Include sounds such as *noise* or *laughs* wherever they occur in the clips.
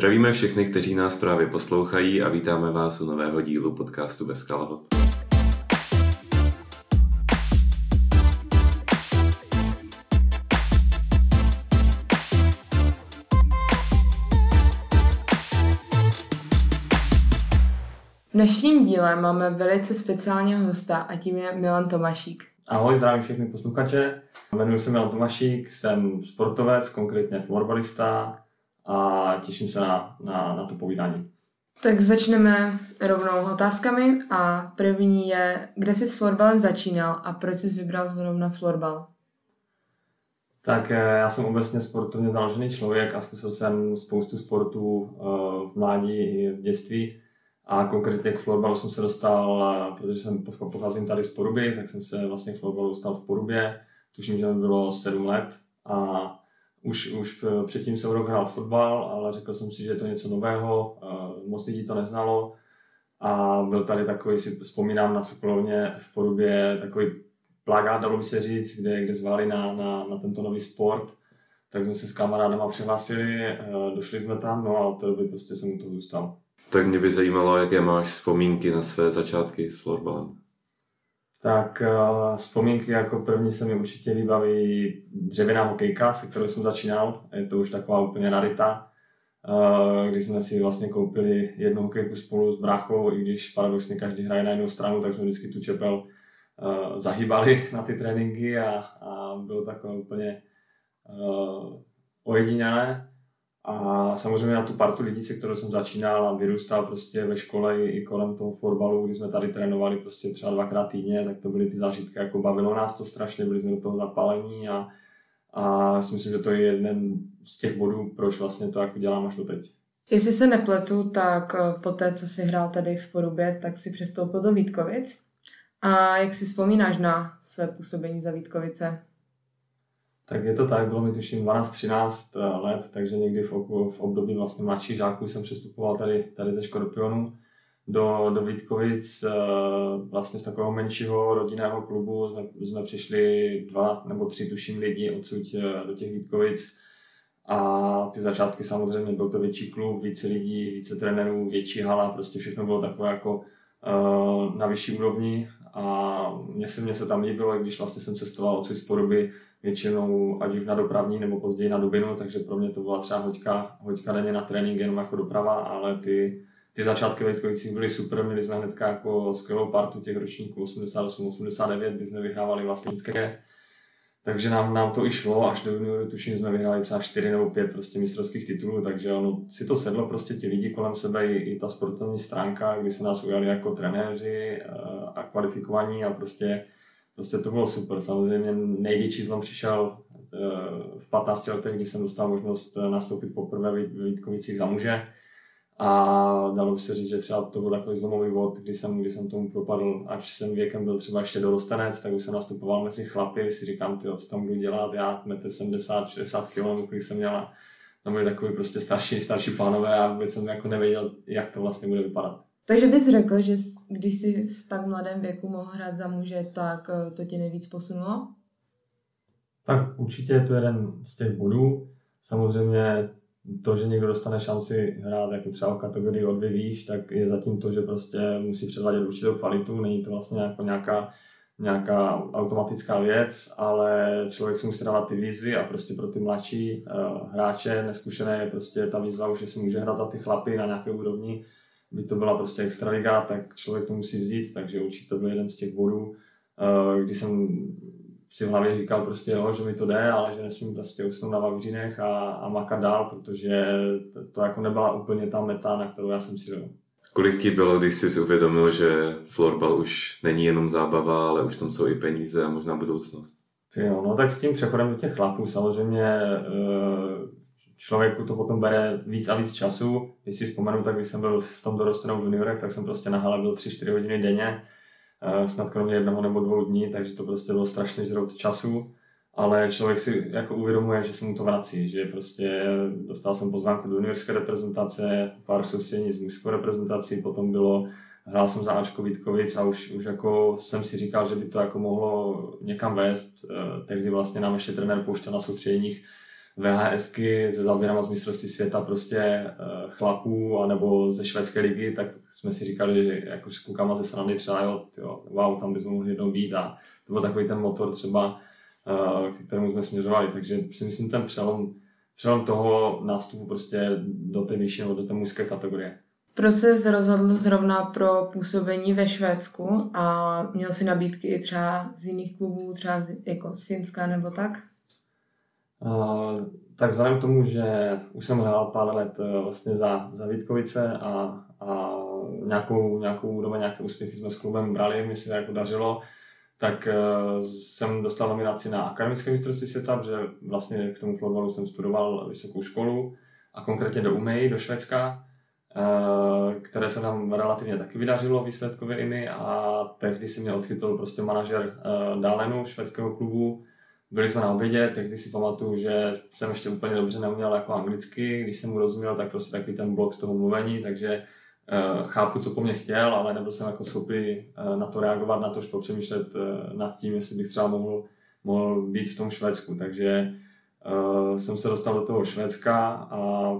Zdravíme všechny, kteří nás právě poslouchají a vítáme vás u nového dílu podcastu Bez kalhot. V dnešním díle máme velice speciálního hosta a tím je Milan Tomašík. Ahoj, zdravím všechny posluchače. Jmenuji se Milan Tomašík, jsem sportovec, konkrétně florbalista a těším se na, na, na to povídání. Tak začneme rovnou otázkami a první je, kde jsi s florbalem začínal a proč jsi vybral zrovna florbal? Tak eh, já jsem obecně sportovně založený člověk a zkusil jsem spoustu sportů eh, v mládí i v dětství. A konkrétně k florbalu jsem se dostal, eh, protože jsem pocházím tady z Poruby, tak jsem se vlastně k florbalu dostal v Porubě. Tuším, že mi bylo 7 let a už, už předtím jsem rok hrál fotbal, ale řekl jsem si, že je to něco nového, moc lidí to neznalo a byl tady takový, si vzpomínám na Sokolovně v Porubě, takový plagát, dalo by se říct, kde, kde zvali na, na, na tento nový sport, tak jsme se s kamarádama přihlásili, došli jsme tam, no a od té doby prostě jsem toho zůstal. Tak mě by zajímalo, jaké máš vzpomínky na své začátky s florbalem. Tak uh, vzpomínky jako první se mi určitě vybaví dřevěná hokejka, se kterou jsem začínal. Je to už taková úplně narita. Uh, když jsme si vlastně koupili jednu hokejku spolu s bráchou, i když paradoxně každý hraje na jednu stranu, tak jsme vždycky tu čepel uh, zahýbali *laughs* na ty tréninky a, a bylo takové úplně uh, ojedinělé. A samozřejmě na tu partu lidí, se kterou jsem začínal a vyrůstal prostě ve škole i kolem toho fotbalu, kdy jsme tady trénovali prostě třeba dvakrát týdně, tak to byly ty zážitky, jako bavilo nás to strašně, byli jsme do toho zapálení a, a si myslím, že to je jeden z těch bodů, proč vlastně to jako dělám až do teď. Jestli se nepletu, tak eh, po té, co jsi hrál tady v Porubě, tak si přestoupil do Vítkovic. A jak si vzpomínáš na své působení za Vítkovice? Tak je to tak, bylo mi tuším 12-13 eh, let, takže někdy v, v období vlastně mladších žáků jsem přestupoval tady, tady ze Škorpionu do, do Vítkovic, eh, vlastně z takového menšího rodinného klubu. Jsme, jsme přišli dva nebo tři tuším lidi odsud eh, do těch Vítkovic. A ty začátky samozřejmě byl to větší klub, více lidí, více trenérů, větší hala, prostě všechno bylo takové jako na vyšší úrovni. A mně se, mně se tam líbilo, i když vlastně jsem cestoval odsud z Poruby, většinou ať už na dopravní nebo později na Dubinu, takže pro mě to byla třeba hoďka, hoďka denně na trénink jenom jako doprava, ale ty, ty začátky ve Vítkovicích byly super, měli jsme hnedka jako skvělou partu těch ročníků 88-89, kdy jsme vyhrávali vždycké. Takže nám, nám to i šlo, až do junioru tuším jsme vyhráli třeba 4 nebo 5 prostě mistrovských titulů, takže ono si to sedlo prostě ti lidi kolem sebe i, i ta sportovní stránka, kdy se nás ujali jako trenéři eh, a kvalifikovaní a prostě prostě to bylo super. Samozřejmě největší zlom přišel eh, v 15 letech, kdy jsem dostal možnost eh, nastoupit poprvé v Vítkovicích za muže. A dalo by se říct, že třeba to byl takový zlomový vod, kdy jsem, kdy jsem tomu propadl, až jsem věkem byl třeba ještě dorostenec, tak už jsem nastupoval mezi chlapy, si říkám, ty, co tam budu dělat, já 1,70 60 kg, kolik jsem měla. Tam byli takový prostě starší, starší pánové a vůbec jsem jako nevěděl, jak to vlastně bude vypadat. Takže bys řekl, že když jsi v tak mladém věku mohl hrát za muže, tak eh, to tě nejvíc posunulo? Tak určitě je to jeden z těch bodů. Samozřejmě to, že někdo dostane šanci hrát jako třeba v kategorii od výš, tak je zatím to, že prostě musí předvádět určitou kvalitu, není to vlastně jako nějaká, nějaká automatická věc, ale člověk si musí dávat ty výzvy a prostě pro ty mladší uh, hráče, neskušené je prostě ta výzva už, že si může hrát za ty chlapy na nějaké úrovni, by to byla prostě extraliga, tak člověk to musí vzít, takže určitě to byl jeden z těch bodů, eh, kdy jsem si v hlavě říkal prostě jo, že mi to jde, ale že nesmím prostě usnout na Vavřínech a, a makat dál, protože to, to jako nebyla úplně ta meta, na kterou já jsem si dal. Kolik ti bylo, když jsi uvědomil, že florbal už není jenom zábava, ale už tam jsou i peníze a možná budoucnost? Jo, no tak s tím přechodem do těch chlapů samozřejmě eh, člověku to potom bere víc a víc času. Když si vzpomenu, tak když jsem byl v tom dorostu v juniorech, tak jsem prostě na hale byl 3-4 hodiny denně, eh, snad kromě jednoho nebo dvou dní, takže to prostě bylo strašně žrout času. Ale člověk si jako uvědomuje, že se mu to vrací, že prostě dostal jsem pozvánku do juniorské reprezentace, pár soustředění s mužskou reprezentací, potom bylo hrál jsem za Ačko Vítkovic a už, už jako jsem si říkal, že by to jako mohlo někam vést. Eh, tehdy vlastně nám ještě trenér pouštěl na soustředěních VHSky se záběrama z mistrovství světa prostě uh, chlapů anebo ze švédské ligy, tak jsme si říkali, že jako s klukama ze strany třeba, jo, jo, wow, tam bychom mohli jednou být a to byl takový ten motor třeba, uh, k kterému jsme směřovali, takže si myslím ten přelom, přelom toho nástupu prostě do té vyšší nebo do té mužské kategorie. Proč se rozhodl zrovna pro působení ve Švédsku a měl si nabídky i třeba z jiných klubů, třeba z, jako z Finska nebo tak? Tak vzhledem k tomu, že už jsem hrál pár let uh, vlastně za, za Vítkovice a, a nějakou, nějakou úroveň, nějaké úspěchy jsme s klubem brali, mi se jako dařilo, tak uh, jsem dostal nominaci na akademické mistrovství světa, protože vlastně k tomu florbalu jsem studoval vysokou školu a konkrétně do UMEI, do Švédska, uh, které se nám relativně taky vydařilo výsledkově i my a tehdy si mě odchytil prostě manažer Dálenu švédského klubu, byli jsme na obědě, tehdy si pamatuju, že jsem ještě úplně dobře neuměl jako anglicky, když jsem mu rozuměl, tak prostě takový ten blok z toho mluvení, takže uh, chápu, co po mně chtěl, ale nebyl jsem jako schopný uh, na to reagovat, na to popřemýšlet uh, nad tím, jestli bych třeba mohl, mohl být v tom Švédsku, takže uh, jsem se dostal do toho Švédska a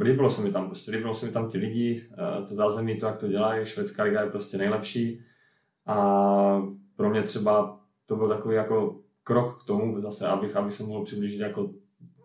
líbilo se mi tam, prostě líbilo se mi tam ti lidi, uh, to zázemí, to, jak to dělají, švédská liga je prostě nejlepší. A pro mě třeba to byl takový jako krok k tomu zase, abych, abych se mohl přiblížit jako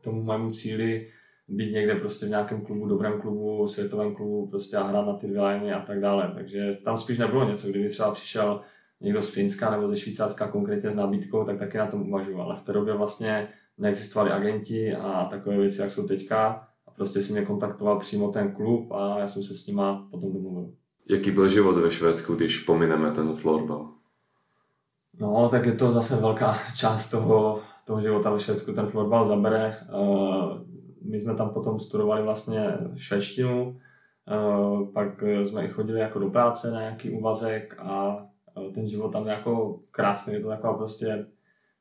tomu mému cíli, být někde prostě v nějakém klubu, dobrém klubu, světovém klubu, prostě a hrát na ty dvě liney a tak dále. Takže tam spíš nebylo něco, kdyby třeba přišel někdo z Finska nebo ze Švýcarska konkrétně s nabídkou, tak taky na tom uvažuji. Ale v té době vlastně neexistovali agenti a takové věci, jak jsou teďka. A prostě si mě kontaktoval přímo ten klub a já jsem se s nima potom domluvil. Jaký byl život ve Švédsku, když pomineme ten florbal? No, tak je to zase velká část toho, toho života ve Švédsku, ten florbal zabere. Uh, my jsme tam potom studovali vlastně švédštinu, uh, pak jsme i chodili jako do práce na nějaký úvazek a uh, ten život tam je jako krásný, je to taková prostě,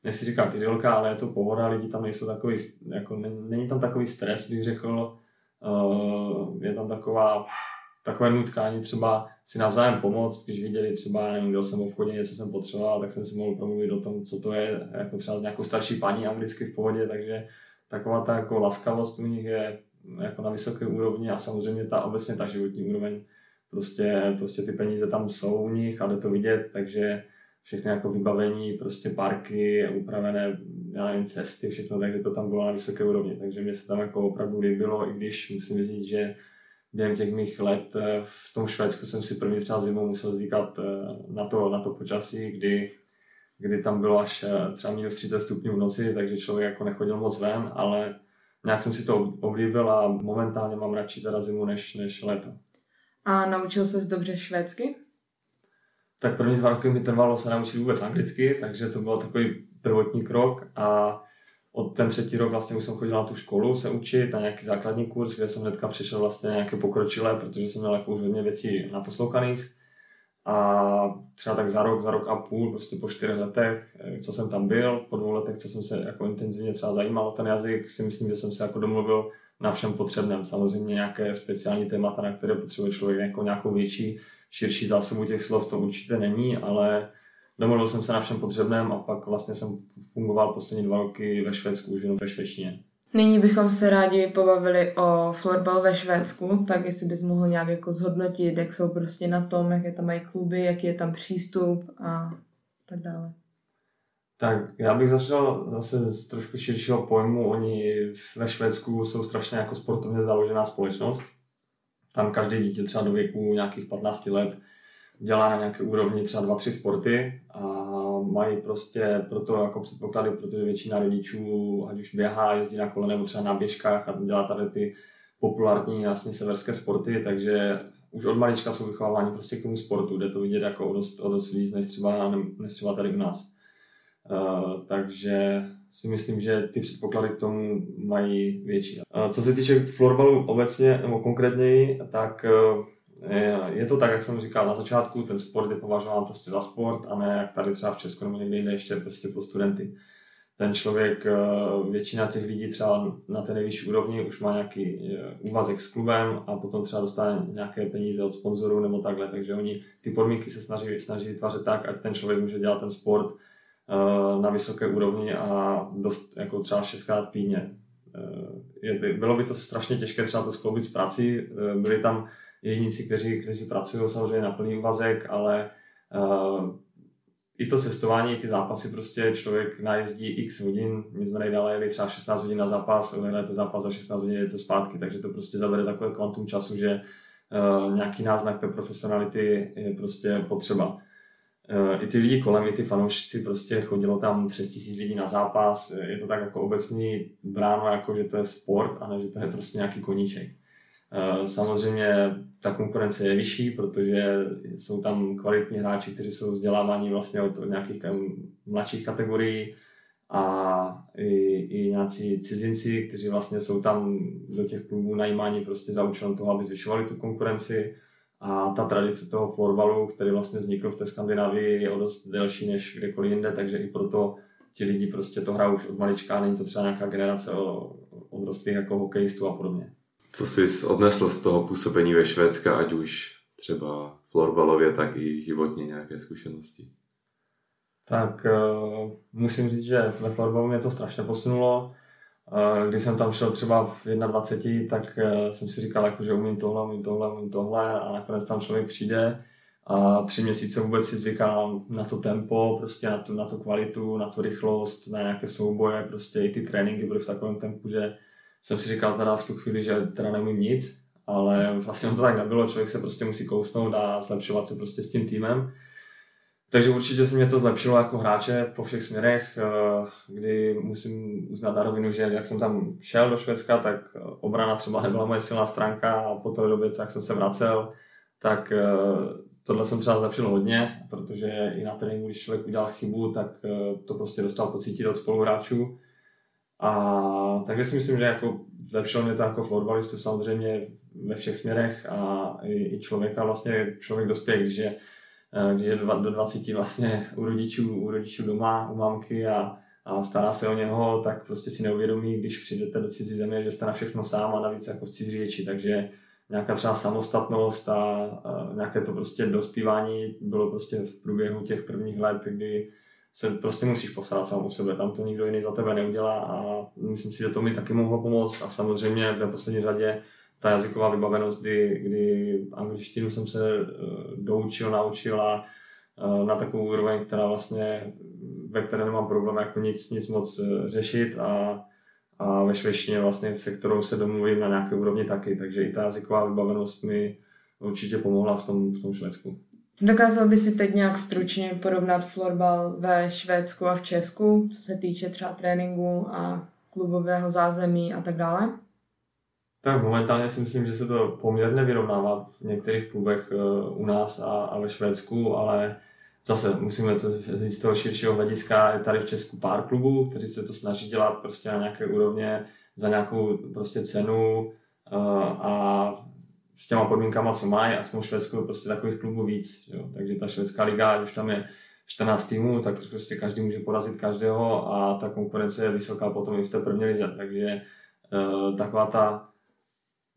nechci říkat idylka, ale je to pohoda, lidi tam nejsou takový, jako není tam takový stres, bych řekl, je tam taková takové nutkání třeba si navzájem pomoct, když viděli třeba, nevím, byl jsem v obchodě, něco jsem potřeboval, tak jsem si mohl promluvit o tom, co to je, jako třeba s nějakou starší paní anglicky v pohodě, takže taková ta jako laskavost u nich je jako na vysoké úrovni a samozřejmě ta obecně ta životní úroveň, prostě, prostě ty peníze tam jsou u nich a jde to vidět, takže všechny jako vybavení, prostě parky, upravené, já nevím, cesty, všechno, takže to tam bylo na vysoké úrovni, takže mě se tam jako opravdu líbilo, i když musím říct, že během těch mých let eh, v tom Švédsku jsem si první třeba zimou musel zvykat eh, na to, na to počasí, kdy, kdy tam bylo až eh, třeba minus 30 stupňů v noci, takže člověk jako nechodil moc ven, ale nějak jsem si to oblíbil a momentálně mám radši teda zimu než, než léto. A naučil se dobře švédsky? Tak první dva roky mi trvalo se naučit vůbec anglicky, takže to byl takový prvotní krok a od ten třetí rok vlastně už jsem chodil na tu školu se učit, na nějaký základní kurz, kde jsem hnedka přišel vlastně nějaké pokročilé, protože jsem měl jako už hodně věcí naposlouchaných. A třeba tak za rok, za rok a půl, prostě po čtyřech letech, eh, co jsem tam byl, po dvou letech, co jsem se jako intenzivně třeba zajímal o ten jazyk, si myslím, že jsem se jako domluvil na všem potřebném. Samozřejmě nějaké speciální témata, na které potřebuje člověk jako nějakou větší, širší zásobu těch slov, to určitě není, ale domluvil jsem se na všem potřebném a pak vlastně jsem fungoval poslední dva roky ve Švédsku už jenom ve švédštině. Nyní bychom se rádi pobavili o florbal ve Švédsku, tak jestli bys mohl nějak jako zhodnotit, jak jsou prostě na tom, jaké tam mají kluby, jaký je tam přístup a tak dále. Tak já bych začal zase z trošku širšího pojmu. Oni ve Švédsku jsou strašně jako sportovně založená společnost. Tam každé dítě třeba do věku nějakých 15 let dělá na nějaké úrovni třeba dva, tři sporty a mají prostě proto jako předpoklady, protože většina rodičů, ať už běhá, jezdí na kole nebo třeba na běžkách a dělá tady ty populární vlastně severské sporty, takže už od malička jsou vychováváni prostě k tomu sportu, jde to vidět jako o dost, o dost víc než třeba, než třeba tady u nás. Uh, takže si myslím, že ty předpoklady k tomu mají větší. Uh, co se týče florbalu obecně nebo konkrétněji, tak uh, je to tak, jak jsem říkal na začátku, ten sport je považován prostě za sport a ne jak tady třeba v Česku nebo někde jinde ještě prostě pro studenty. Ten člověk, eh, většina těch lidí třeba na té nejvyšší úrovni už má nějaký eh, úvazek s klubem a potom třeba dostane nějaké peníze od sponzorů nebo takhle, takže oni ty podmínky se snaží, snaží vytvářet tak, ať ten člověk může dělat ten sport eh, na vysoké úrovni a dost jako třeba šestkrát týdně. bylo by to strašně těžké třeba to skloubit s prací. Byli tam jedinci, kteří, kteří pracují samozřejmě na plný úvazek, ale uh, i to cestování, ty zápasy, prostě člověk najezdí x hodin, my jsme nejdále jeli třeba 16 hodin na zápas, to zápas za 16 hodin, jdete zpátky, takže to prostě zabere takové kvantum času, že uh, nějaký náznak té profesionality je prostě potřeba. Uh, I ty lidi kolem, i ty fanoušci, prostě chodilo tam přes tisíc lidí na zápas, je to tak jako obecný bráno, jako že to je sport a ne, že to je prostě nějaký koníček. Eh, samozřejmě ta konkurence je vyšší, protože jsou tam kvalitní hráči, kteří jsou vzděláváni vlastně od nějakých mladších kategorií a i, i nějací cizinci, kteří vlastně jsou tam do těch klubů najímáni prostě za účelem toho, aby zvyšovali tu konkurenci. A ta tradice toho florbalu, který vlastně vznikl v té Skandinávii, je o dost delší než kdekoliv jinde, takže i proto ti lidi prostě to hrajou už od malička, není to třeba nějaká generace odrostlých jako hokejistů a podobně. Co jsi odnesl z toho působení ve Švédska, ať už třeba florbalově, tak i životně nějaké zkušenosti? Tak uh, musím říct, že ve florbalu mě to strašně posunulo. Uh, když jsem tam šel třeba v 21, tak uh, jsem si říkal, jako, že umím tohle, umím tohle, umím tohle a nakonec tam člověk přijde a tři měsíce vůbec si zvyká na to tempo, prostě na tu, na tu kvalitu, na tu rychlost, na nějaké souboje, prostě i ty tréninky byly v takovém tempu, že jsem si říkal teda v tu chvíli, že teda neumím nic, ale vlastně to tak nebylo, člověk se prostě musí kousnout a zlepšovat se prostě s tím týmem. Takže určitě se mě to zlepšilo jako hráče po všech směrech, eh, kdy musím uznat na rovinu, že jak jsem tam šel do Švédska, tak obrana třeba nebyla moje silná stránka a po té době, jak jsem se vracel, tak eh, tohle jsem třeba zlepšil hodně, protože i na tréninku, když člověk udělal chybu, tak eh, to prostě dostal pocítit od spoluhráčů a takže si myslím, že jako zlepšilo mě to jako fotbalistu samozřejmě ve všech směrech a i, člověka vlastně člověk dospěje, když je, eh, když je do 20 vlastně u rodičů, u rodičů doma, u mamky a, a stará se o něho, tak prostě si neuvědomí, když přijdete do cizí země, že jste na všechno sám a navíc jako v cizí řeči, takže nějaká třeba samostatnost a, a nějaké to prostě dospívání bylo prostě v průběhu těch prvních let, kdy se prostě musíš postarat sám o sebe, tam to nikdo jiný za tebe neudělá a myslím si, že to mi taky mohlo pomoct a samozřejmě v poslední řadě ta jazyková vybavenost, kdy, kdy angličtinu jsem se uh, doučil, naučil a uh, na takovou úroveň, která vlastně, ve které nemám problém jako nic, nic moc uh, řešit a, a ve švédštině vlastně, se kterou se domluvím na nějaké úrovni taky, takže i ta jazyková vybavenost mi určitě pomohla v tom, v tom Švédsku. Dokázal by si teď nějak stručně porovnat florbal ve Švédsku a v Česku, co se týče třeba tréninku a klubového zázemí a tak dále? Tak momentálně si myslím, že se to poměrně vyrovnává v některých klubech eh, u nás a, a ve Švédsku, ale zase musíme to říct z toho širšího hlediska. Je tady v Česku pár klubů, kteří se to snaží dělat prostě na nějaké úrovně za nějakou prostě cenu eh, a s těma podmínkama, co mají a v tom Švédsku je prostě takových klubů víc. Jo. Takže ta švédská liga, ať už tam je 14 týmů, tak prostě každý může porazit každého a ta konkurence je vysoká potom i v té první lize. Takže uh, taková ta,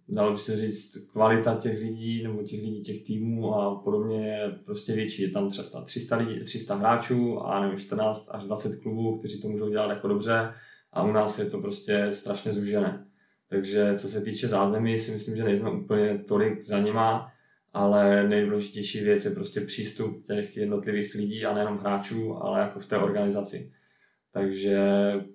dalo by se říct, kvalita těch lidí nebo těch lidí, těch týmů a podobně je prostě větší. Je tam třeba 300, lidí, 300 hráčů a nevím, 14 až 20 klubů, kteří to můžou dělat jako dobře a u nás je to prostě strašně zúžené. Takže co se týče zázemí, si myslím, že nejsme úplně tolik za nima, ale nejdůležitější věc je prostě přístup těch jednotlivých lidí a nejenom hráčů, ale jako v té organizaci. Takže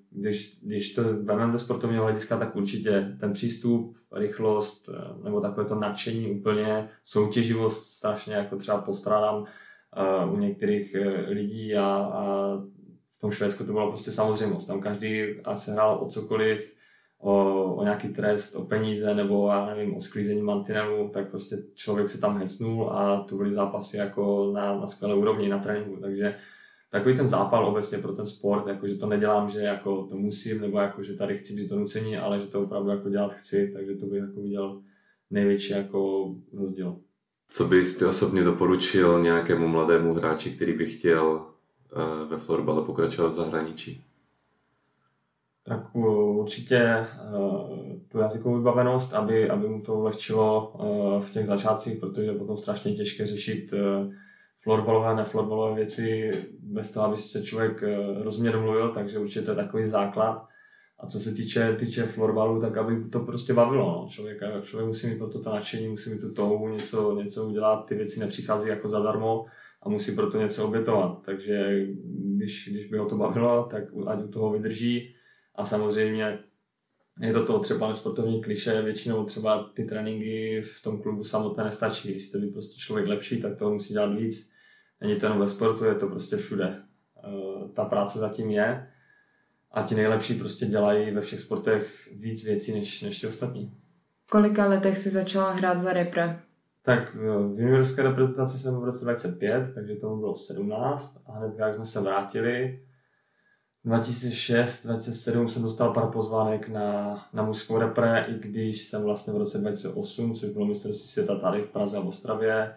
když, když to vezmeme ze sportovního hlediska, tak určitě ten přístup, rychlost nebo takové to nadšení úplně, soutěživost strašně jako třeba postrádám uh, u některých uh, lidí a, a v tom Švédsku to bylo prostě samozřejmost. Tam každý se hrál o cokoliv, o, o nějaký trest, o peníze nebo já nevím, o sklízení mantinelu, tak prostě člověk se tam hecnul a to byly zápasy jako na, na skvělé úrovni na tréninku, takže takový ten zápal obecně pro ten sport, jako že to nedělám, že jako to musím, nebo jako že tady chci být donucení, ale že to opravdu jako dělat chci, takže to bych jako viděl největší jako rozdíl. Co bys ty osobně doporučil nějakému mladému hráči, který by chtěl uh, ve florbale pokračovat v zahraničí? Tak určitě eh, tu jazykovou vybavenost, aby, aby mu to ulehčilo eh, v těch začátcích, protože je potom strašně těžké řešit eh, florbalové a neflorbalové věci bez toho, aby se člověk rozumně domluvil, takže určitě to je takový základ. A co se týče, týče florbalu, tak aby to prostě bavilo. No. Člověk, člověk musí mít pro to nadšení, musí mít tu touhu něco, něco udělat, ty věci nepřichází jako zadarmo a musí pro to něco obětovat. Takže když, když by ho to bavilo, tak ať u toho vydrží. A samozřejmě je to to třeba sportovní kliše, většinou třeba ty tréninky v tom klubu samotné nestačí. Když chce být prostě člověk lepší, tak to musí dělat víc. Není to jenom ve sportu, je to prostě všude. Eh, ta práce zatím je a ti nejlepší prostě dělají ve všech sportech víc věcí než, než ti ostatní. V kolika letech si začala hrát za repre? Tak v juniorské reprezentaci jsem v roce 25, takže tomu bylo 17 a hned jak jsme se vrátili, 2006, 2007 jsem dostal pár pozvánek na, na mužskou repre, i když jsem vlastně v roce 2008, což bylo mistrovství světa tady v Praze a v Ostravě,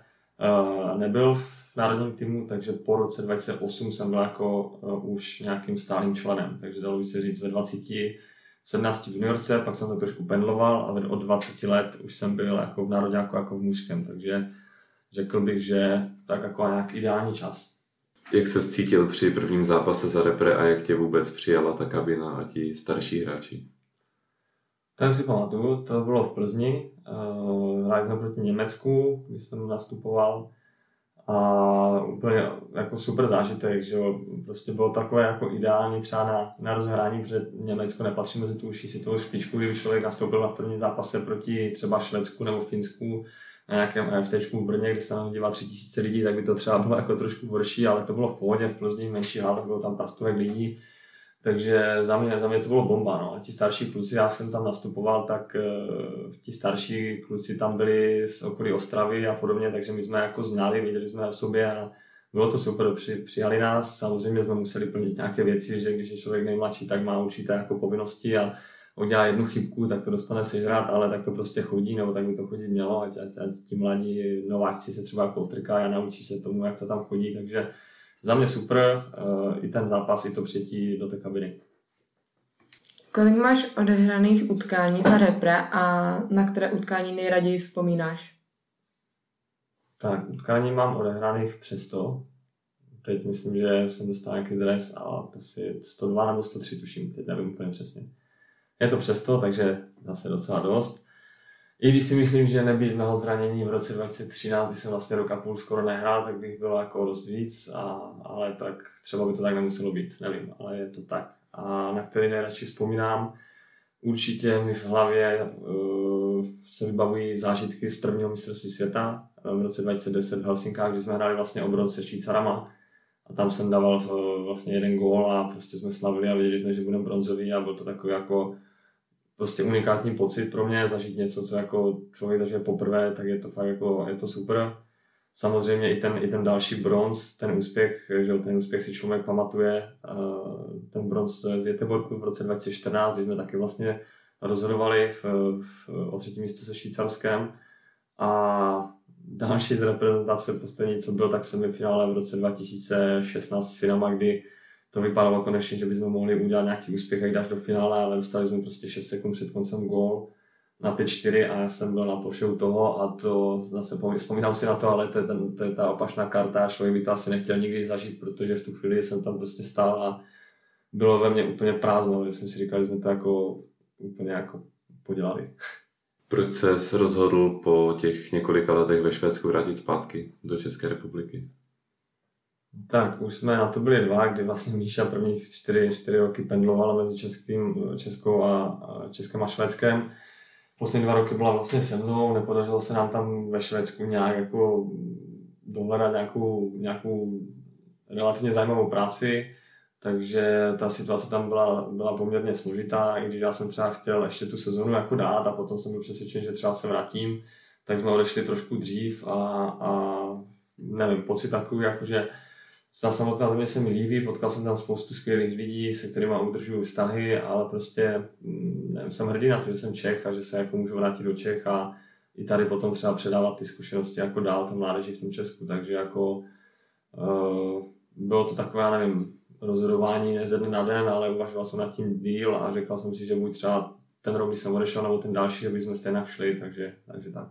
uh, nebyl v národním týmu, takže po roce 2008 jsem byl jako uh, už nějakým stálým členem, takže dalo by se říct ve 20 17 v juniorce, pak jsem to trošku pendloval a od 20 let už jsem byl jako v národě jako v mužském, takže řekl bych, že tak jako nějak ideální čas. Jak se cítil při prvním zápase za repre a jak tě vůbec přijala ta kabina a ti starší hráči? Ten si pamatuju, to bylo v Plzni, uh, hráli jsme proti Německu, když jsem nastupoval. A úplně jako super zážitek, že prostě bylo takové jako ideální třeba na, na rozhrání, protože Německo nepatří mezi tu užší světovou špičku, kdyby člověk nastoupil na první zápase proti třeba Švédsku nebo Finsku, na nějakém FT v Brně, kde se nám dívá tři tisíce lidí, tak by to třeba bylo jako trošku horší, ale to bylo v pohodě, v Plzni menší hal, bylo tam prastovek lidí, takže za mě, za mě to bylo bomba. No. A ti starší kluci, já jsem tam nastupoval, tak uh, ti starší kluci tam byli z okolí Ostravy a podobně, takže my jsme jako znali, věděli jsme o sobě a bylo to super, Při, přijali nás, samozřejmě jsme museli plnit nějaké věci, že když je člověk nejmladší, tak má určité jako povinnosti a udělá jednu chybku, tak to dostane sežrat, ale tak to prostě chodí, nebo tak by to chodit mělo, ať, ať, ať ti mladí nováčci se třeba jako otrkají a naučí se tomu, jak to tam chodí, takže za mě super, uh, i ten zápas, i to přijetí do té kabiny. Kolik máš odehraných utkání za repre a na které utkání nejraději vzpomínáš? Tak, utkání mám odehraných přes 100. Teď myslím, že jsem dostal nějaký dres a to si 102 nebo 103 tuším, teď nevím úplně přesně. Je to přesto, takže zase docela dost. I když si myslím, že nebýt mého zranění v roce 2013, kdy jsem vlastně rok a půl skoro nehrál, tak bych byl jako dost víc, a, ale tak třeba by to tak nemuselo být, nevím, ale je to tak. A na který nejradši vzpomínám, určitě mi v hlavě uh, se vybavují zážitky z prvního mistrovství světa v roce 2010 v Helsinkách, kdy jsme hráli vlastně o bronz se Švýcarama a tam jsem dával uh, vlastně jeden gól a prostě jsme slavili a věděli jsme, že budeme bronzový a byl to takový jako prostě unikátní pocit pro mě, zažít něco, co jako člověk zažije poprvé, tak je to fakt jako, je to super. Samozřejmě i ten, i ten další bronz, ten úspěch, že ten úspěch si člověk pamatuje, ten bronz z Jeteborku v roce 2014, kdy jsme taky vlastně rozhodovali v, v, o třetí místo se Švýcarskem a další z reprezentace poslední, co byl, tak semifinále v roce 2016 s Finama, kdy to vypadalo konečně, že bychom mohli udělat nějaký úspěch, jak dáš do finále, ale dostali jsme prostě 6 sekund před koncem gól na 5-4 a já jsem byl na ploše u toho a to zase vzpomínám si na to, ale to je, ten, to je ta opačná karta a člověk by to asi nechtěl nikdy zažít, protože v tu chvíli jsem tam prostě stál a bylo ve mně úplně prázdno, že jsem si říkal, že jsme to jako úplně jako podělali. Proč se rozhodl po těch několika letech ve Švédsku vrátit zpátky do České republiky? Tak, už jsme na to byli dva, kdy vlastně Míša prvních čtyři, čtyři roky pendlovala mezi Českým, Českou a, a Českém a Švédskem. Poslední dva roky byla vlastně se mnou, nepodařilo se nám tam ve Švédsku nějak jako dohledat nějakou, nějakou relativně zajímavou práci, takže ta situace tam byla, byla poměrně složitá, i když já jsem třeba chtěl ještě tu sezonu jako dát a potom jsem byl přesvědčen, že třeba se vrátím, tak jsme odešli trošku dřív a, a nevím, pocit takový, jako že ta samotná země se mi líbí, potkal jsem tam spoustu skvělých lidí, se kterými udržuju vztahy, ale prostě mm, nevím, jsem hrdý na to, že jsem Čech a že se jako můžu vrátit do Čech a i tady potom třeba předávat ty zkušenosti jako dál tam mládeži v tom Česku, takže jako uh, bylo to takové, já nevím, rozhodování ne ze dne na den, ale uvažoval jsem nad tím díl a řekl jsem si, že buď třeba ten rok, kdy jsem odešel, nebo ten další, že bychom stejně šli, takže, takže tak.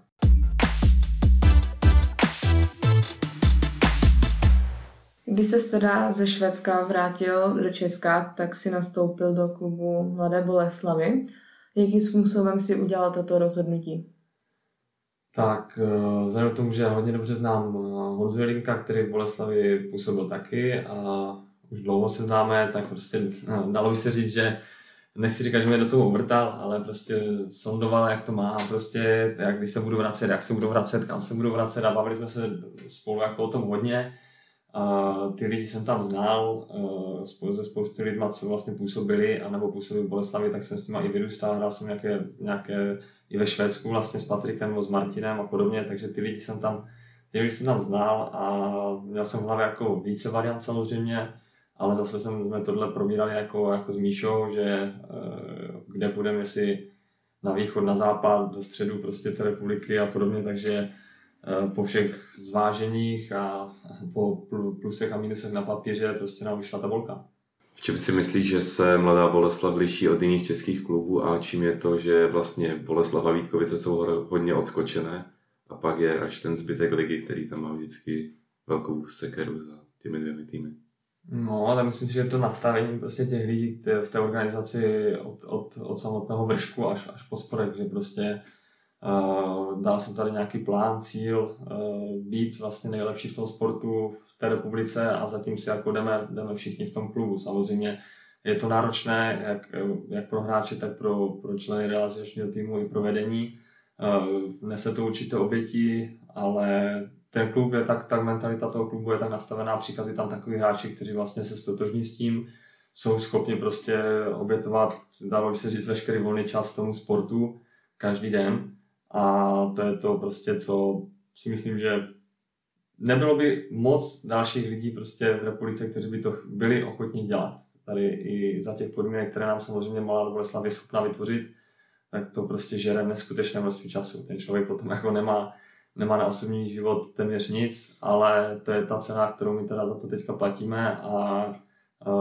Když se teda ze Švédska vrátil do Česka, tak si nastoupil do klubu Mladé Boleslavy. Jakým způsobem si udělal toto rozhodnutí? Tak eh, vzhledem k tomu, že hodně dobře znám eh, Honzu Jelinka, který v Boleslavi působil taky a už dlouho se známe, tak prostě no, dalo by se říct, že nechci říkat, že mě do toho obrtal, ale prostě sondoval, jak to má, prostě jak když se budu vracet, jak se budu vracet, kam se budu vracet a bavili jsme se spolu jako o tom hodně. A ty lidi jsem tam znal, spolu se spousty lidmi, co vlastně působili, anebo působili v Boleslavi, tak jsem s nimi i vyrůstal, hrál jsem nějaké, nějaké i ve Švédsku vlastně s Patrikem nebo s Martinem a podobně, takže ty lidi jsem tam, ty lidi jsem tam znal a měl jsem v hlavě jako více variant samozřejmě, ale zase jsem, jsme tohle probírali jako, jako s Míšou, že eh, kde budeme, jestli na východ, na západ, do středu prostě té republiky a podobně, takže eh, po všech zváženích a po plusech a minusech na papíře prostě nám vyšla ta volka. V čem si myslíš, že se Mladá Boleslav liší od jiných českých klubů a čím je to, že vlastně Boleslav a Vítkovice jsou hodně odskočené a pak je až ten zbytek ligy, který tam má vždycky velkou sekeru za těmi dvěmi týmy? No, ale myslím si, že to nastavení prostě těch lidí v té organizaci od, od, od samotného vršku až, až po spodek, že prostě dá se tady nějaký plán, cíl, uh, být vlastně nejlepší v tom sportu v té republice a zatím si jako jdeme, jdeme všichni v tom klubu. Samozřejmě je to náročné jak, jak pro hráče, tak pro, pro členy realizačního týmu i pro vedení. Nese to určité oběti, ale ten klub je tak, tak mentalita toho klubu je tak nastavená, přichází tam takový hráči, kteří vlastně se stotožní s tím, jsou schopni prostě obětovat, dalo by se říct, veškerý volný čas tomu sportu každý den a to je to prostě, co si myslím, že nebylo by moc dalších lidí prostě v republice, kteří by to byli ochotní dělat. Tady i za těch podmínek, které nám samozřejmě Malá Boleslav je schopná vytvořit, tak to prostě žere neskutečné množství času. Ten člověk potom jako nemá nemá na osobní život téměř nic, ale to je ta cena, kterou my teda za to teďka platíme a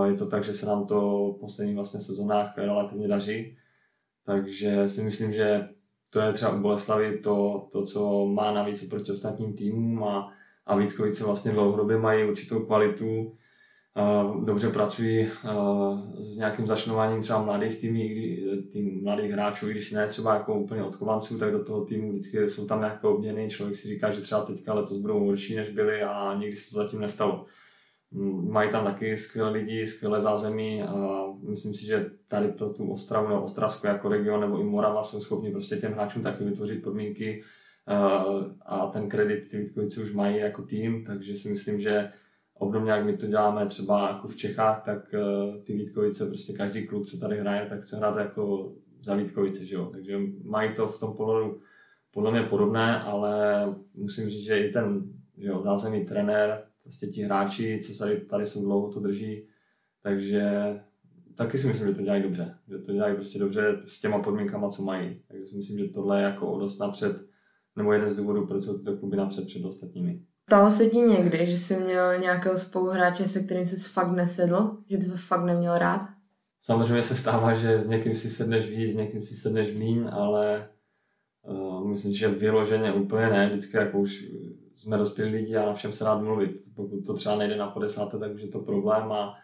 je to tak, že se nám to v posledních vlastně sezónách relativně daří. Takže si myslím, že to je třeba u Boleslavy to, to co má navíc proti ostatním týmům a, a Vítkovice vlastně dlouhodobě mají určitou kvalitu, dobře pracují s nějakým začnováním třeba mladých týmů, tým mladých hráčů, i když ne třeba jako úplně odkovanců, tak do toho týmu vždycky jsou tam nějaké obměny. Člověk si říká, že třeba teďka letos budou horší, než byli a nikdy se to zatím nestalo. Mají tam taky skvělé lidi, skvělé zázemí a myslím si, že tady pro tu Ostravu nebo Ostravsko jako region nebo i Morava jsou schopni prostě těm hráčům taky vytvořit podmínky a ten kredit ty Vítkovice už mají jako tým, takže si myslím, že obdobně jak my to děláme třeba jako v Čechách, tak uh, ty Vítkovice, prostě každý klub, co tady hraje, tak chce hrát jako za Vítkovice, že jo? takže mají to v tom pohledu podle mě podobné, ale musím říct, že i ten že jo, zázemí trenér, prostě ti hráči, co tady, tady jsou dlouho, to drží, takže taky si myslím, že to dělají dobře, že to dělají prostě dobře s těma podmínkama, co mají, takže si myslím, že tohle je jako o dost napřed, nebo jeden z důvodů, proč jsou tyto kluby napřed před ostatními. Stalo se ti někdy, že jsi měl nějakého spoluhráče, se kterým jsi fakt nesedl? Že bys to fakt neměl rád? Samozřejmě se stává, že s někým si sedneš víc, s někým si sedneš míň, ale uh, myslím, že vyloženě úplně ne. Vždycky jako už jsme dospělí lidi a na všem se rád mluvit. Pokud to třeba nejde na 50, tak už je to problém a,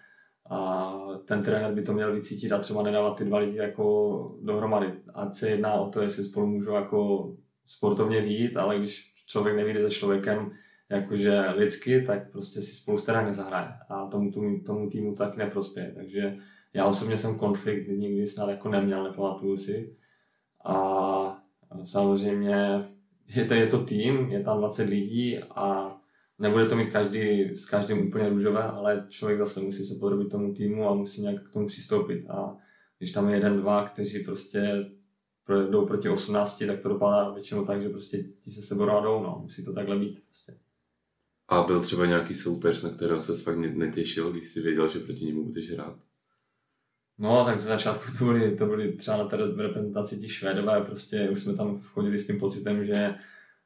a ten trenér by to měl vycítit a třeba nedávat ty dva lidi jako dohromady. Ať se jedná o to, jestli spolu můžou jako sportovně vít, ale když člověk nevíde se člověkem, jakože lidsky, tak prostě si spolu teda nezahraje a tomu, tomu, tomu týmu tak neprospěje. Takže já osobně jsem konflikt nikdy snad jako neměl, nepamatuju si. A samozřejmě je to, je to tým, je tam 20 lidí a nebude to mít každý, s každým úplně růžové, ale člověk zase musí se podrobit tomu týmu a musí nějak k tomu přistoupit. A když tam je jeden, dva, kteří prostě jdou proti 18, tak to dopadá většinou tak, že prostě ti se sebou rádou, no, musí to takhle být. Prostě. A byl třeba nějaký soupeř, na kterého se fakt netěšil, když si věděl, že proti němu budeš hrát? No, tak ze začátku to byly, to byly třeba na té reprezentaci ti Švédové, prostě už jsme tam chodili s tím pocitem, že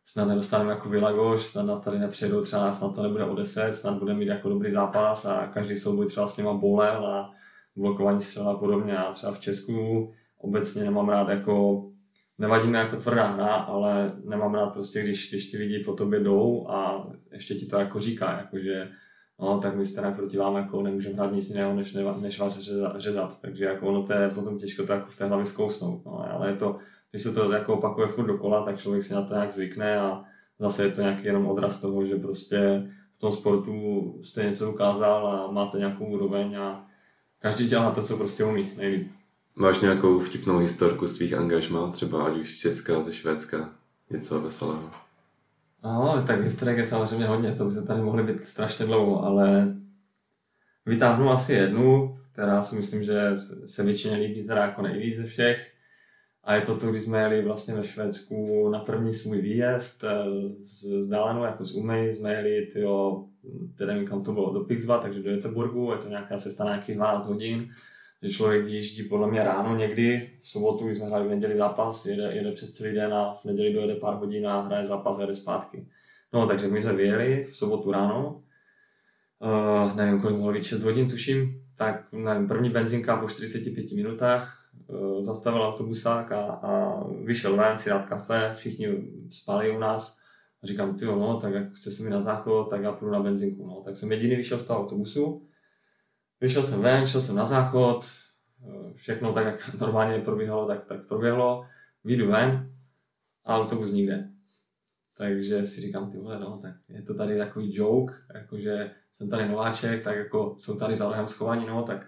snad nedostaneme jako Vilagoš, snad nás tady nepřijedou, třeba snad to nebude o 10, snad budeme mít jako dobrý zápas a každý souboj třeba s něma bolel a blokování střela a podobně. A třeba v Česku obecně nemám rád jako nevadí mi jako tvrdá hra, ale nemám rád prostě, když, když ti lidi po tobě jdou a ještě ti to jako říká, jako že no, tak my teda proti vám jako nemůžeme hrát nic jiného, než, než vás řezat. Takže jako ono to je potom těžko to jako v té hlavě zkousnout. No, ale je to, když se to jako opakuje furt dokola, tak člověk si na to nějak zvykne a zase je to nějaký jenom odraz toho, že prostě v tom sportu jste něco ukázal a máte nějakou úroveň a každý dělá to, co prostě umí nejlíp. Máš nějakou vtipnou historku z tvých angažmá, třeba ať už z Česka, ze Švédska, něco veselého? No, tak historek je samozřejmě hodně, to by se tady mohly být strašně dlouho, ale vytáhnu asi jednu, která si myslím, že se většině líbí teda jako nejvíc ze všech. A je to to, když jsme jeli vlastně ve Švédsku na první svůj výjezd eh, z, z Dálenu, jako z Umej, jsme jeli, tyjo, teda nevím, kam to bylo, do Pixba, takže do Göteborgu, je to nějaká cesta na nějakých 12 hodin, že člověk vyjíždí podle mě ráno někdy, v sobotu, jsme hráli v neděli zápas, jede, jede přes celý den a v neděli dojede pár hodin a hraje zápas a jede zpátky. No, takže my jsme vyjeli v sobotu ráno, uh, nevím, kolik mohlo být, 6 hodin tuším, tak nevím, první benzinka po 45 minutách, uh, zastavil autobusák a, a vyšel ven si dát kafe, všichni spali u nás. A říkám, ty no, tak jak chce se mi na záchod, tak já půjdu na benzinku. No. Tak jsem jediný vyšel z toho autobusu, vyšel jsem ven, šel jsem na záchod, všechno tak, jak *laughs* normálně probíhalo, tak, tak proběhlo. Vyjdu ven a autobus nikde. Takže si říkám, ty vole, no, tak je to tady takový joke, jakože jsem tady nováček, tak jako jsou tady za rohem schovaní, no, tak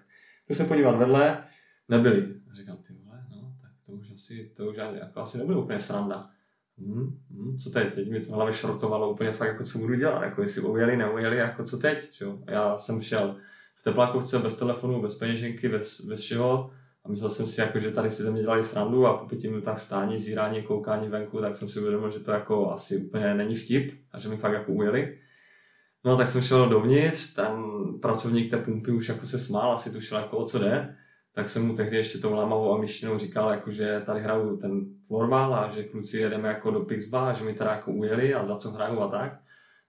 jdu se podívat vedle, nebyli. A říkám, ty vole, no, tak to už asi, to už jako asi nebude úplně sranda. Hmm, hmm, co teď? Teď mi to hlavě šrotovalo úplně fakt, jako co budu dělat, jako jestli ujeli, neujeli, jako co teď, čo? Já jsem šel v teplákovce bez telefonu, bez peněženky, bez, bez všeho a myslel jsem si, jako, že tady si ze mě dělali srandu a po pěti minutách stání, zírání, koukání venku, tak jsem si uvědomil, že to jako asi úplně není vtip a že mi fakt jako ujeli. No tak jsem šel dovnitř, tam pracovník té pumpy už jako se smál, asi tušil jako o co jde, tak jsem mu tehdy ještě tou lámavou a myštinou říkal, jako, že tady hraju ten florbal a že kluci jedeme jako do Pixba a že mi teda jako ujeli a za co hraju a tak.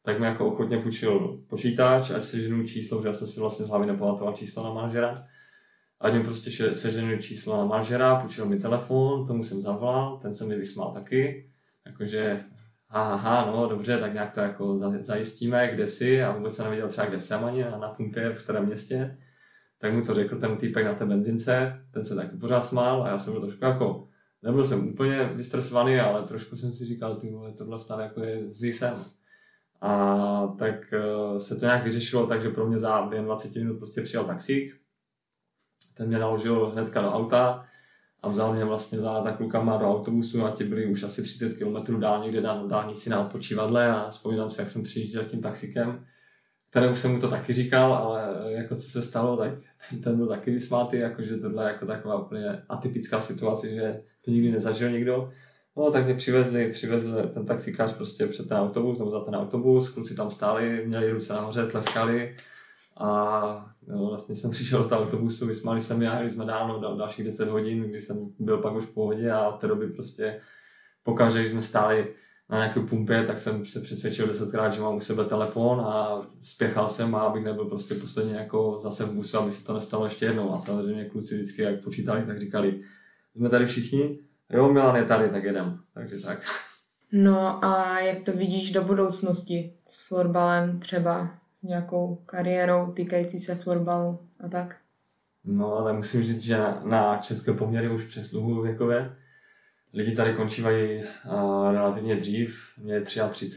Tak mi jako ochotně půjčil počítač, ať seženu číslo, že já jsem si vlastně z hlavy nepamatoval číslo na manažera. Ať mi prostě seženu číslo na manažera, půjčil mi telefon, tomu jsem zavolal, ten se mi vysmál taky. Jakože ha, ha, no dobře, tak nějak to jako zajistíme, kde jsi a vůbec se nevěděl třeba, kde jsem ani a na pumpě, v kterém městě. Tak mu to řekl ten týpek na té benzince, ten se taky pořád smál a já jsem byl trošku jako, nebyl jsem úplně vystresovaný, ale trošku jsem si říkal, ty vole, tohle stále jako je zlý sen. A tak eh, se to nějak vyřešilo, takže pro mě za během 20 minut prostě přijel taxík, ten mě naložil hnedka do auta a vzal mě vlastně za, za klukama do autobusu a ti byli už asi 30 km dál někde na dálnici na odpočívadle a vzpomínám si, jak jsem přijížděl tím taxikem, kterému jsem mu to taky říkal, ale jako co se stalo, tak *laughs* ten, ten byl taky vysmátý, jakože tohle je jako taková úplně atypická situace, že to nikdy nezažil nikdo. No tak mě přivezli, přivezli ten taxikář prostě před ten autobus, nebo za ten autobus, kluci tam stáli, měli ruce nahoře, tleskali a no, vlastně jsem *laughs* přišel do autobusu, vysmáli se mi a jeli jsme dál, dal dalších 10 hodin, kdy jsem byl pak už v pohodě a od té doby prostě pokaždé, když jsme stáli na nějaké pumpě, tak jsem se přesvědčil desetkrát, že mám u sebe telefon a spěchal jsem a abych nebyl prostě posledně jako zase v busu, aby se to nestalo ještě jednou. A samozřejmě kluci vždycky, jak počítali, tak říkali, jsme tady všichni, jo, Milan je tady, tak jedem. Takže tak. No a jak to vidíš do budoucnosti s florbalem třeba s nějakou kariérou týkající se florbalu a tak? No, ale musím říct, že na, české poměry už přesluhu věkové. Lidi tady končívají uh, relativně dřív, mě je 33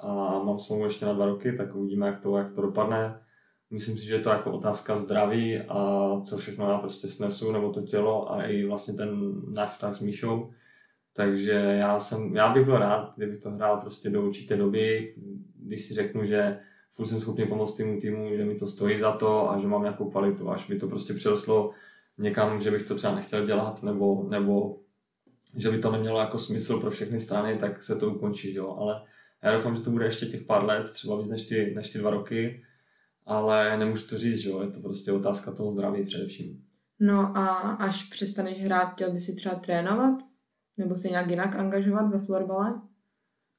a mám smlouvu ještě na dva roky, tak uvidíme, jak to, jak to dopadne. Myslím si, že je to jako otázka zdraví a co všechno já prostě snesu, nebo to tělo a i vlastně ten náš vztah s Míšou. Takže já, jsem, já bych byl rád, kdybych to hrál prostě do určité doby, když si řeknu, že furt jsem schopný pomoct týmu týmu, že mi to stojí za to a že mám nějakou kvalitu, až mi to prostě přerostlo někam, že bych to třeba nechtěl dělat, nebo, nebo že by to nemělo jako smysl pro všechny strany, tak se to ukončí, jo. Ale já doufám, že to bude ještě těch pár let, třeba víc než ty, než ty dva roky, ale nemůžu to říct, že jo, je to prostě otázka toho zdraví především. No a až přestaneš hrát, chtěl by si třeba trénovat? Nebo se nějak jinak angažovat ve florbale?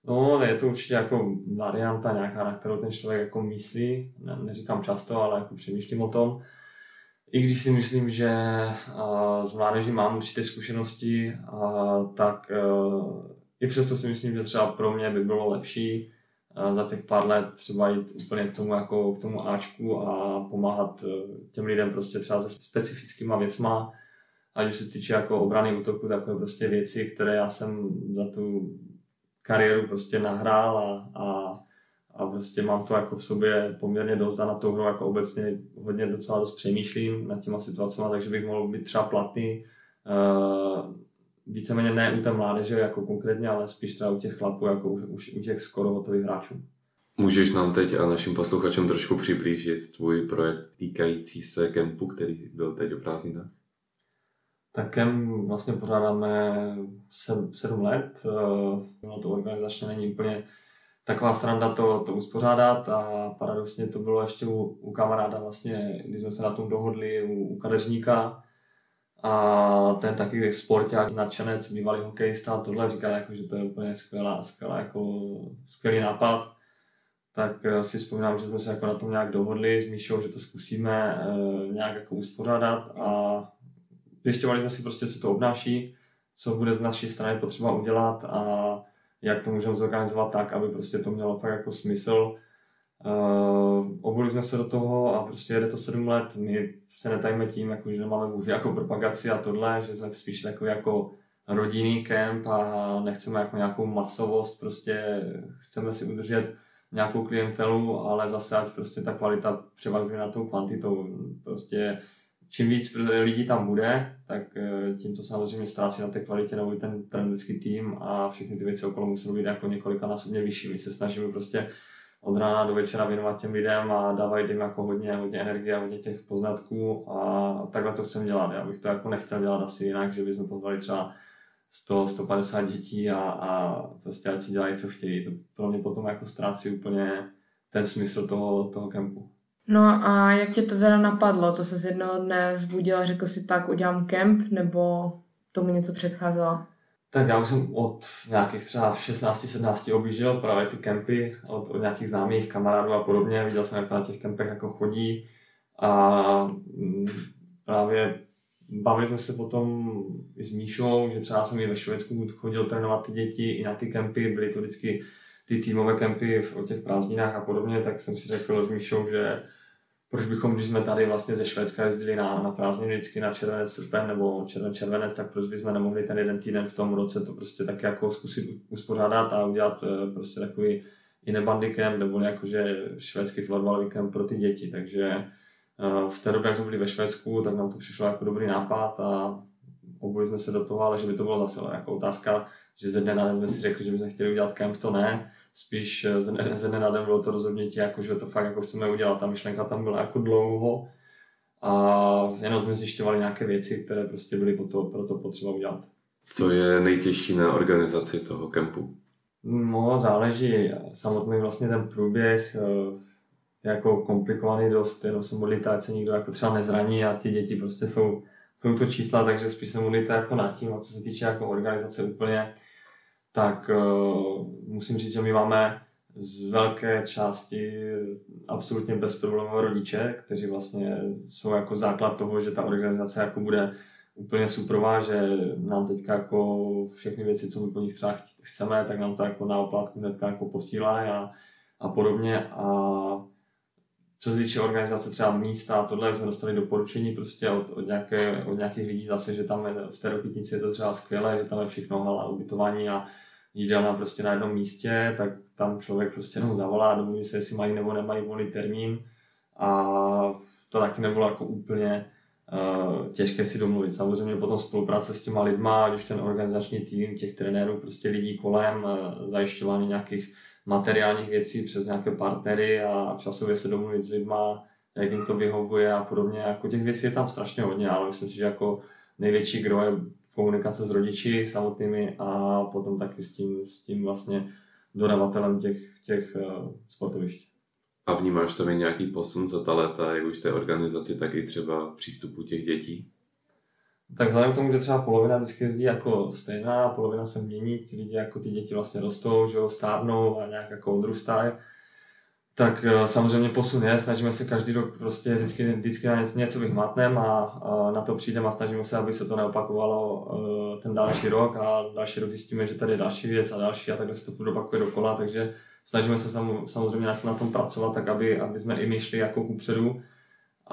No, je to určitě jako varianta nějaká, na kterou ten člověk jako myslí, ne, neříkám často, ale jako přemýšlím o tom. I když si myslím, že uh, z mládeží mám určité zkušenosti, uh, tak uh, i přesto si myslím, že třeba pro mě by bylo lepší za těch pár let třeba jít úplně k tomu, jako k tomu Ačku a pomáhat eh, těm lidem prostě třeba se specifickýma věcma, ať už se týče jako obrany útoku, takové prostě věci, které já jsem za tu kariéru prostě nahrál a, a, a prostě mám to jako v sobě poměrně dost a na tou hru jako obecně hodně docela dost přemýšlím nad těma situacemi, takže bych mohl být třeba platný uh, víceméně ne u té mládeže jako konkrétně, ale spíš třeba u těch chlapů, jako už, už u těch skoro hotových hráčů. Můžeš nám teď a našim posluchačům trošku přiblížit tvůj projekt týkající se kempu, který byl teď o prázdninách? Tak kemp vlastně pořádáme sedm let. Bylo to organizačně není úplně taková stranda to, to uspořádat a paradoxně to bylo ještě u, u kamaráda vlastně, když jsme se na tom dohodli u, u kadeřníka, a ten taky sporták, nadšenec, bývalý hokejista, tohle říkal, jako, že to je úplně skvělá, skvělá, jako, skvělý nápad. Tak eh, si vzpomínám, že jsme se jako na tom nějak dohodli s Míšou, že to zkusíme e, nějak jako uspořádat a zjišťovali jsme si prostě, co to obnáší, co bude z naší strany potřeba udělat a jak to můžeme zorganizovat tak, aby prostě to mělo fakt jako smysl. Uh, obuli jsme se do toho a prostě jede to sedm let. My se netajme tím, jako, že máme jako propagaci a tohle, že jsme spíš takový jako rodinný kemp a nechceme jako nějakou masovost, prostě chceme si udržet nějakou klientelu, ale zase ať prostě ta kvalita převažuje na tou kvantitou. Prostě čím víc lidí tam bude, tak eh, tím to samozřejmě ztrácí na té kvalitě nebo ten trenerský tým a všechny ty věci okolo musí být jako několika násobně vyšší. My se snažíme prostě od rána do večera věnovat těm lidem a dávají jim jako hodně, hodně energie a hodně těch poznatků a takhle to chcem dělat. Já bych to jako nechtěl dělat asi jinak, že bychom pozvali třeba 100, 150 dětí a, a prostě ať si dělají, co chtějí. To pro mě potom jako ztrácí úplně ten smysl toho, toho kempu. No a jak tě to teda napadlo? Co se z jednoho dne zbudil a řekl si tak, udělám kemp, nebo tomu něco předcházelo? Tak já už jsem od nějakých třeba 16-17 objížděl právě ty kempy od, od nějakých známých kamarádů a podobně. Viděl jsem, jak to na těch kempech jako chodí. A mm, právě bavili jsme se potom i s Míšou, že třeba jsem i ve Švédsku chodil trénovat ty děti i na ty kempy, byly to vždycky ty týmové kempy o těch prázdninách a podobně, tak jsem si řekl s Míšou, že proč bychom, když jsme tady vlastně ze Švédska jezdili na, na prázdniny vždycky na červenec, srpen nebo červen, červenec, tak proč bychom nemohli ten jeden týden v tom roce to prostě tak jako zkusit uspořádat a udělat eh, prostě takový jiný bandicamp nebo jakože švédský florbalový kemp pro ty děti, takže eh, v té době, jak jsme byli ve Švédsku, tak nám to přišlo jako dobrý nápad a obuli jsme se do toho, ale že by to bylo zase jako otázka že ze dne na den jsme si řekli, že bychom chtěli udělat kemp, to ne. Spíš eh, ze dne, ze dne na den bylo to rozhodnutí, jako, že to fakt jako chceme udělat. Ta myšlenka tam byla jako dlouho a jenom jsme zjišťovali nějaké věci, které prostě byly pro to, pro to potřeba udělat. Co je nejtěžší na organizaci toho kempu? No, záleží. Samotný vlastně ten průběh eh, jako komplikovaný dost, jenom se modlíte, ať se nikdo jako třeba nezraní a ty děti prostě jsou, jsou to čísla, takže spíš se modlíte jako nad tím, a co se týče jako organizace úplně, tak uh, musím říct, že my máme z velké části absolutně bezproblémové rodiče, kteří vlastně jsou jako základ toho, že ta organizace jako bude úplně superová, že nám teďka jako všechny věci, co my po nich třeba chceme, tak nám to jako na oplátku hnedka jako posílá a, a podobně. A co se týče organizace třeba místa a tohle, jsme dostali doporučení prostě od, od, nějaké, od nějakých lidí zase, že tam je, v té Rokytnici je to třeba skvělé, že tam je všechno hala, ubytování a jídelna prostě na jednom místě, tak tam člověk prostě jenom zavolá, domluví se, jestli mají nebo nemají volný termín a to taky nebylo jako úplně uh, těžké si domluvit. Samozřejmě potom spolupráce s těma lidma, už ten organizační tým, těch trenérů, prostě lidí kolem, uh, zajišťování nějakých materiálních věcí přes nějaké partnery a časově se domluvit s lidma, jak jim to vyhovuje a podobně. Jako těch věcí je tam strašně hodně, ale myslím si, že jako největší gro je komunikace s rodiči samotnými a potom taky s tím, s tím vlastně dodavatelem těch, těch uh, sportovišť. A vnímáš tam nějaký posun za ta léta, jak už té organizaci, tak i třeba přístupu těch dětí? Tak vzhledem k tomu, že třeba polovina vždycky jezdí jako stejná, polovina se mění, ty lidi jako ty děti vlastně rostou, že jo, stárnou a nějak jako odrůstají, tak eh, samozřejmě posun je, snažíme se každý rok prostě vždycky, vždycky na něco, vyhmatneme a, a, na to přijdeme a snažíme se, aby se to neopakovalo uh, ten další rok a další rok zjistíme, že tady je další věc a další a takhle se to opakuje dokola, takže snažíme se sam, samozřejmě na, na tom pracovat, tak aby, aby jsme i my šli jako kupředu.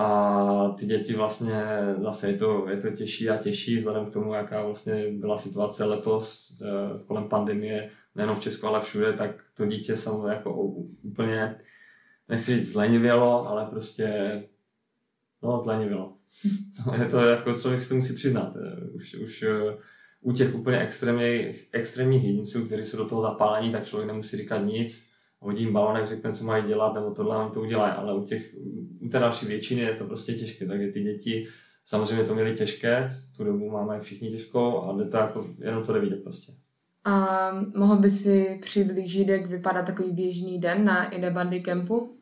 A ty děti vlastně zase je to, je to těžší a těžší vzhledem k tomu, jaká vlastně byla situace letos eh, kolem pandemie, nejenom v Česku, ale všude, tak to dítě samozřejmě jako úplně, nechci říct zlenivělo, ale prostě no zlenivělo. *laughs* je to jako, člověk si to musí přiznat. Eh, už, už eh, u těch úplně extrémních, extrémních jedinců, kteří jsou do toho zapálení, tak člověk nemusí říkat nic, hodím balonek, řekne, co mají dělat, nebo tohle oni to udělají, ale u, těch, u té další většiny je to prostě těžké, takže ty děti samozřejmě to měli těžké, tu dobu máme všichni těžkou, ale to jako, jenom to jde vidět prostě. A mohl by si přiblížit, jak vypadá takový běžný den na Ide Bandy Campu?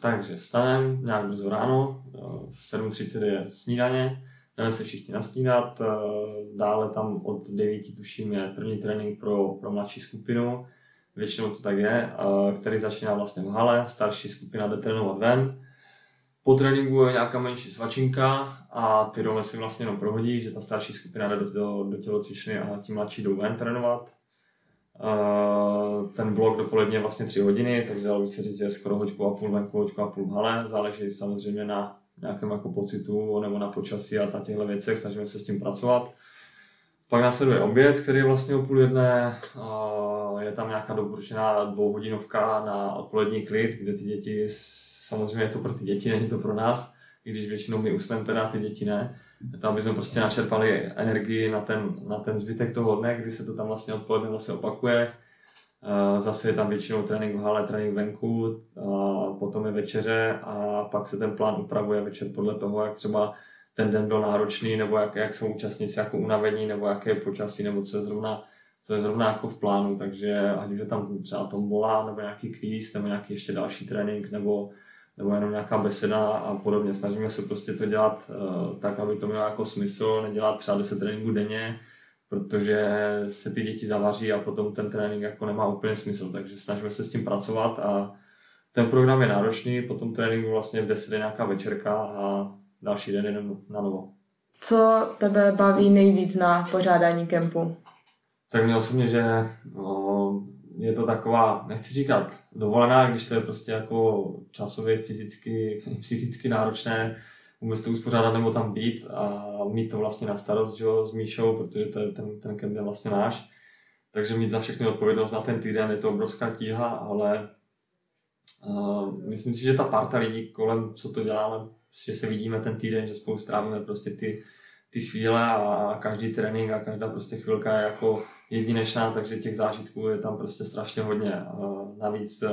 Takže vstanem nějak brzo ráno, v 7.30 je snídaně, jdeme se všichni nasnídat, eh, dále tam od 9 tuším je první trénink pro, pro mladší skupinu, většinou to tak je, který začíná vlastně v hale, starší skupina jde trénovat ven, po tréninku je nějaká menší svačinka a ty role si vlastně jenom prohodí, že ta starší skupina jde do, do, do tělocvičny a ti mladší jdou ven trénovat. Ten blok dopoledne je vlastně 3 hodiny, takže dalo by se říct, že je skoro hoďku a půl venku, hoďku a půl v hale. Záleží samozřejmě na nějakém jako pocitu nebo na počasí a těchto věcech, snažíme se s tím pracovat. Pak následuje oběd, který je vlastně o půl jedné, je tam nějaká doporučená dvouhodinovka na odpolední klid, kde ty děti, samozřejmě je to pro ty děti, není to pro nás, i když většinou my usneme teda, ty děti ne. Je to, aby jsme prostě načerpali energii na ten, na ten zbytek toho dne, kdy se to tam vlastně odpoledne zase opakuje. Zase je tam většinou trénink v hale, trénink venku, potom je večeře a pak se ten plán upravuje večer podle toho, jak třeba ten den byl náročný, nebo jak, jak jsou účastníci jako unavení, nebo jaké je počasí, nebo co je zrovna, co je zrovna jako v plánu, takže ať už je tam třeba tombola, nebo nějaký kvíz, nebo nějaký ještě další trénink, nebo, nebo jenom nějaká beseda a podobně. Snažíme se prostě to dělat uh, tak, aby to mělo jako smysl, nedělat třeba 10 tréninků denně, protože se ty děti zavaří a potom ten trénink jako nemá úplně smysl, takže snažíme se s tím pracovat a ten program je náročný, potom tréninku vlastně v 10 je nějaká večerka a další den jenom na novo. Co tebe baví nejvíc na pořádání kempu? Tak mě osobně, že no, je to taková, nechci říkat dovolená, když to je prostě jako časově, fyzicky, *laughs* psychicky náročné vůbec to uspořádat nebo tam být a mít to vlastně na starost že, s Míšou, protože to je, ten, ten kemp je vlastně náš. Takže mít za všechny odpovědnost na ten týden je to obrovská tíha, ale uh, myslím si, že ta parta lidí kolem, co to děláme, že se vidíme ten týden, že spolu strávíme prostě ty, ty chvíle a každý trénink a každá prostě chvilka je jako jedinečná, takže těch zážitků je tam prostě strašně hodně. Navíc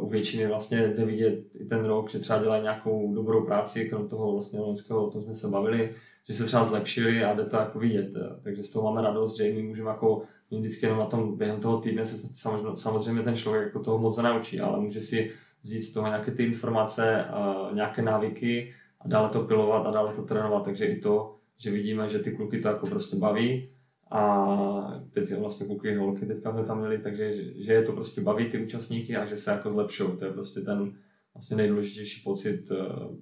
u většiny vlastně jde vidět i ten rok, že třeba dělají nějakou dobrou práci, krom toho vlastně loňského, o tom jsme se bavili, že se třeba zlepšili a jde to jako vidět. Takže z toho máme radost, že my můžeme jako vždycky jenom na tom během toho týdne se samozřejmě ten člověk jako toho moc naučí, ale může si vzít z toho nějaké ty informace, nějaké návyky a dále to pilovat a dále to trénovat. Takže i to, že vidíme, že ty kluky to jako prostě baví a teď vlastně kluky holky teďka jsme tam měli, takže že je to prostě baví ty účastníky a že se jako zlepšou. To je prostě ten vlastně nejdůležitější pocit, eh,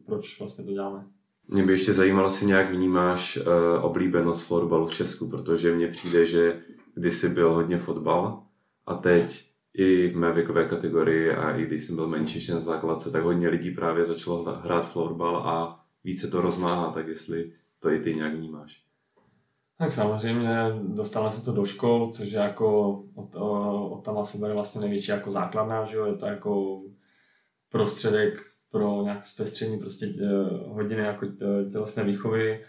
proč vlastně to děláme. Mě by ještě zajímalo, si nějak vnímáš uh, oblíbenost florbalu v Česku, protože mně přijde, že kdysi byl hodně fotbal a teď i v mé věkové kategorii a i když jsem byl menší ještě na základce, tak hodně lidí právě začalo hrát florbal a více to rozmáhá, tak jestli to i ty nějak vnímáš. Tak samozřejmě dostane se to do škol, což je jako od, od tam asi bude vlastně největší jako základná, že jo? je to jako prostředek pro nějaké zpestření prostě eh, hodiny jako eh, tělesné výchovy,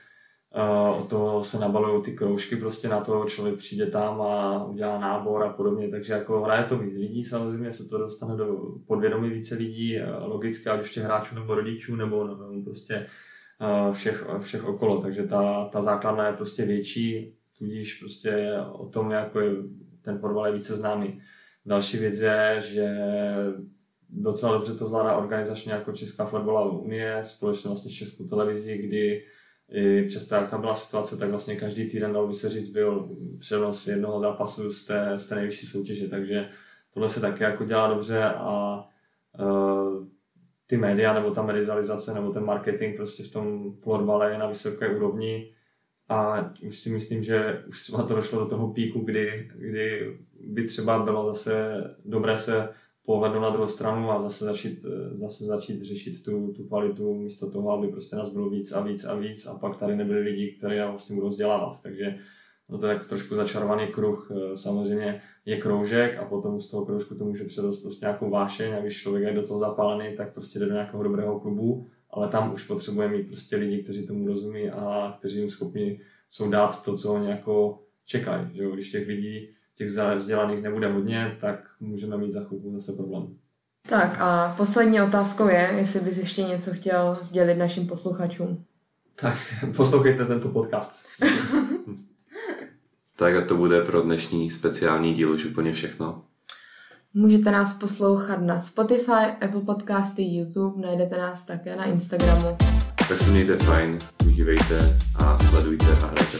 Uh, o to se nabalují ty kroužky prostě na to, člověk přijde tam a udělá nábor a podobně, takže jako hraje to víc lidí, samozřejmě se to dostane do podvědomí více lidí, logicky, ať už těch hráčů nebo rodičů, nebo, nebo prostě uh, všech, všech okolo, takže ta, ta základna je prostě větší, tudíž prostě o tom jako je, ten fotbal je více známý. Další věc je, že docela dobře to zvládá organizačně jako Česká fotbalová unie, společně vlastně s Českou televizí, kdy i přesto, jaká byla situace, tak vlastně každý týden, dalo by se říct, byl přenos jednoho zápasu z té, z té nejvyšší soutěže, takže tohle se taky jako dělá dobře a uh, ty média nebo ta medializace nebo ten marketing prostě v tom florbale je na vysoké úrovni. A už si myslím, že už třeba to došlo do toho píku, kdy, kdy by třeba bylo zase dobré se pohledu na druhou stranu a zase začít, zase začít řešit tu, tu kvalitu místo toho, aby prostě nás bylo víc a víc a víc a pak tady nebyli lidi, které vlastně budou vzdělávat. Takže no to je tak trošku začarovaný kruh. Samozřejmě je kroužek a potom z toho kroužku to může předost prostě nějakou vášeň a když člověk je do toho zapálený, tak prostě jde do nějakého dobrého klubu, ale tam už potřebuje mít prostě lidi, kteří tomu rozumí a kteří jim schopni jsou dát to, co oni jako čekají. Že Když těch lidí těch vzdělaných nebude hodně, tak můžeme mít za chvilku zase problém. Tak a poslední otázkou je, jestli bys ještě něco chtěl sdělit našim posluchačům. Tak *laughs* poslouchejte tento podcast. *laughs* tak a to bude pro dnešní speciální díl už úplně všechno. Můžete nás poslouchat na Spotify, Apple Podcasty, YouTube, najdete nás také na Instagramu. Tak se mějte fajn, užívejte a sledujte a hrajte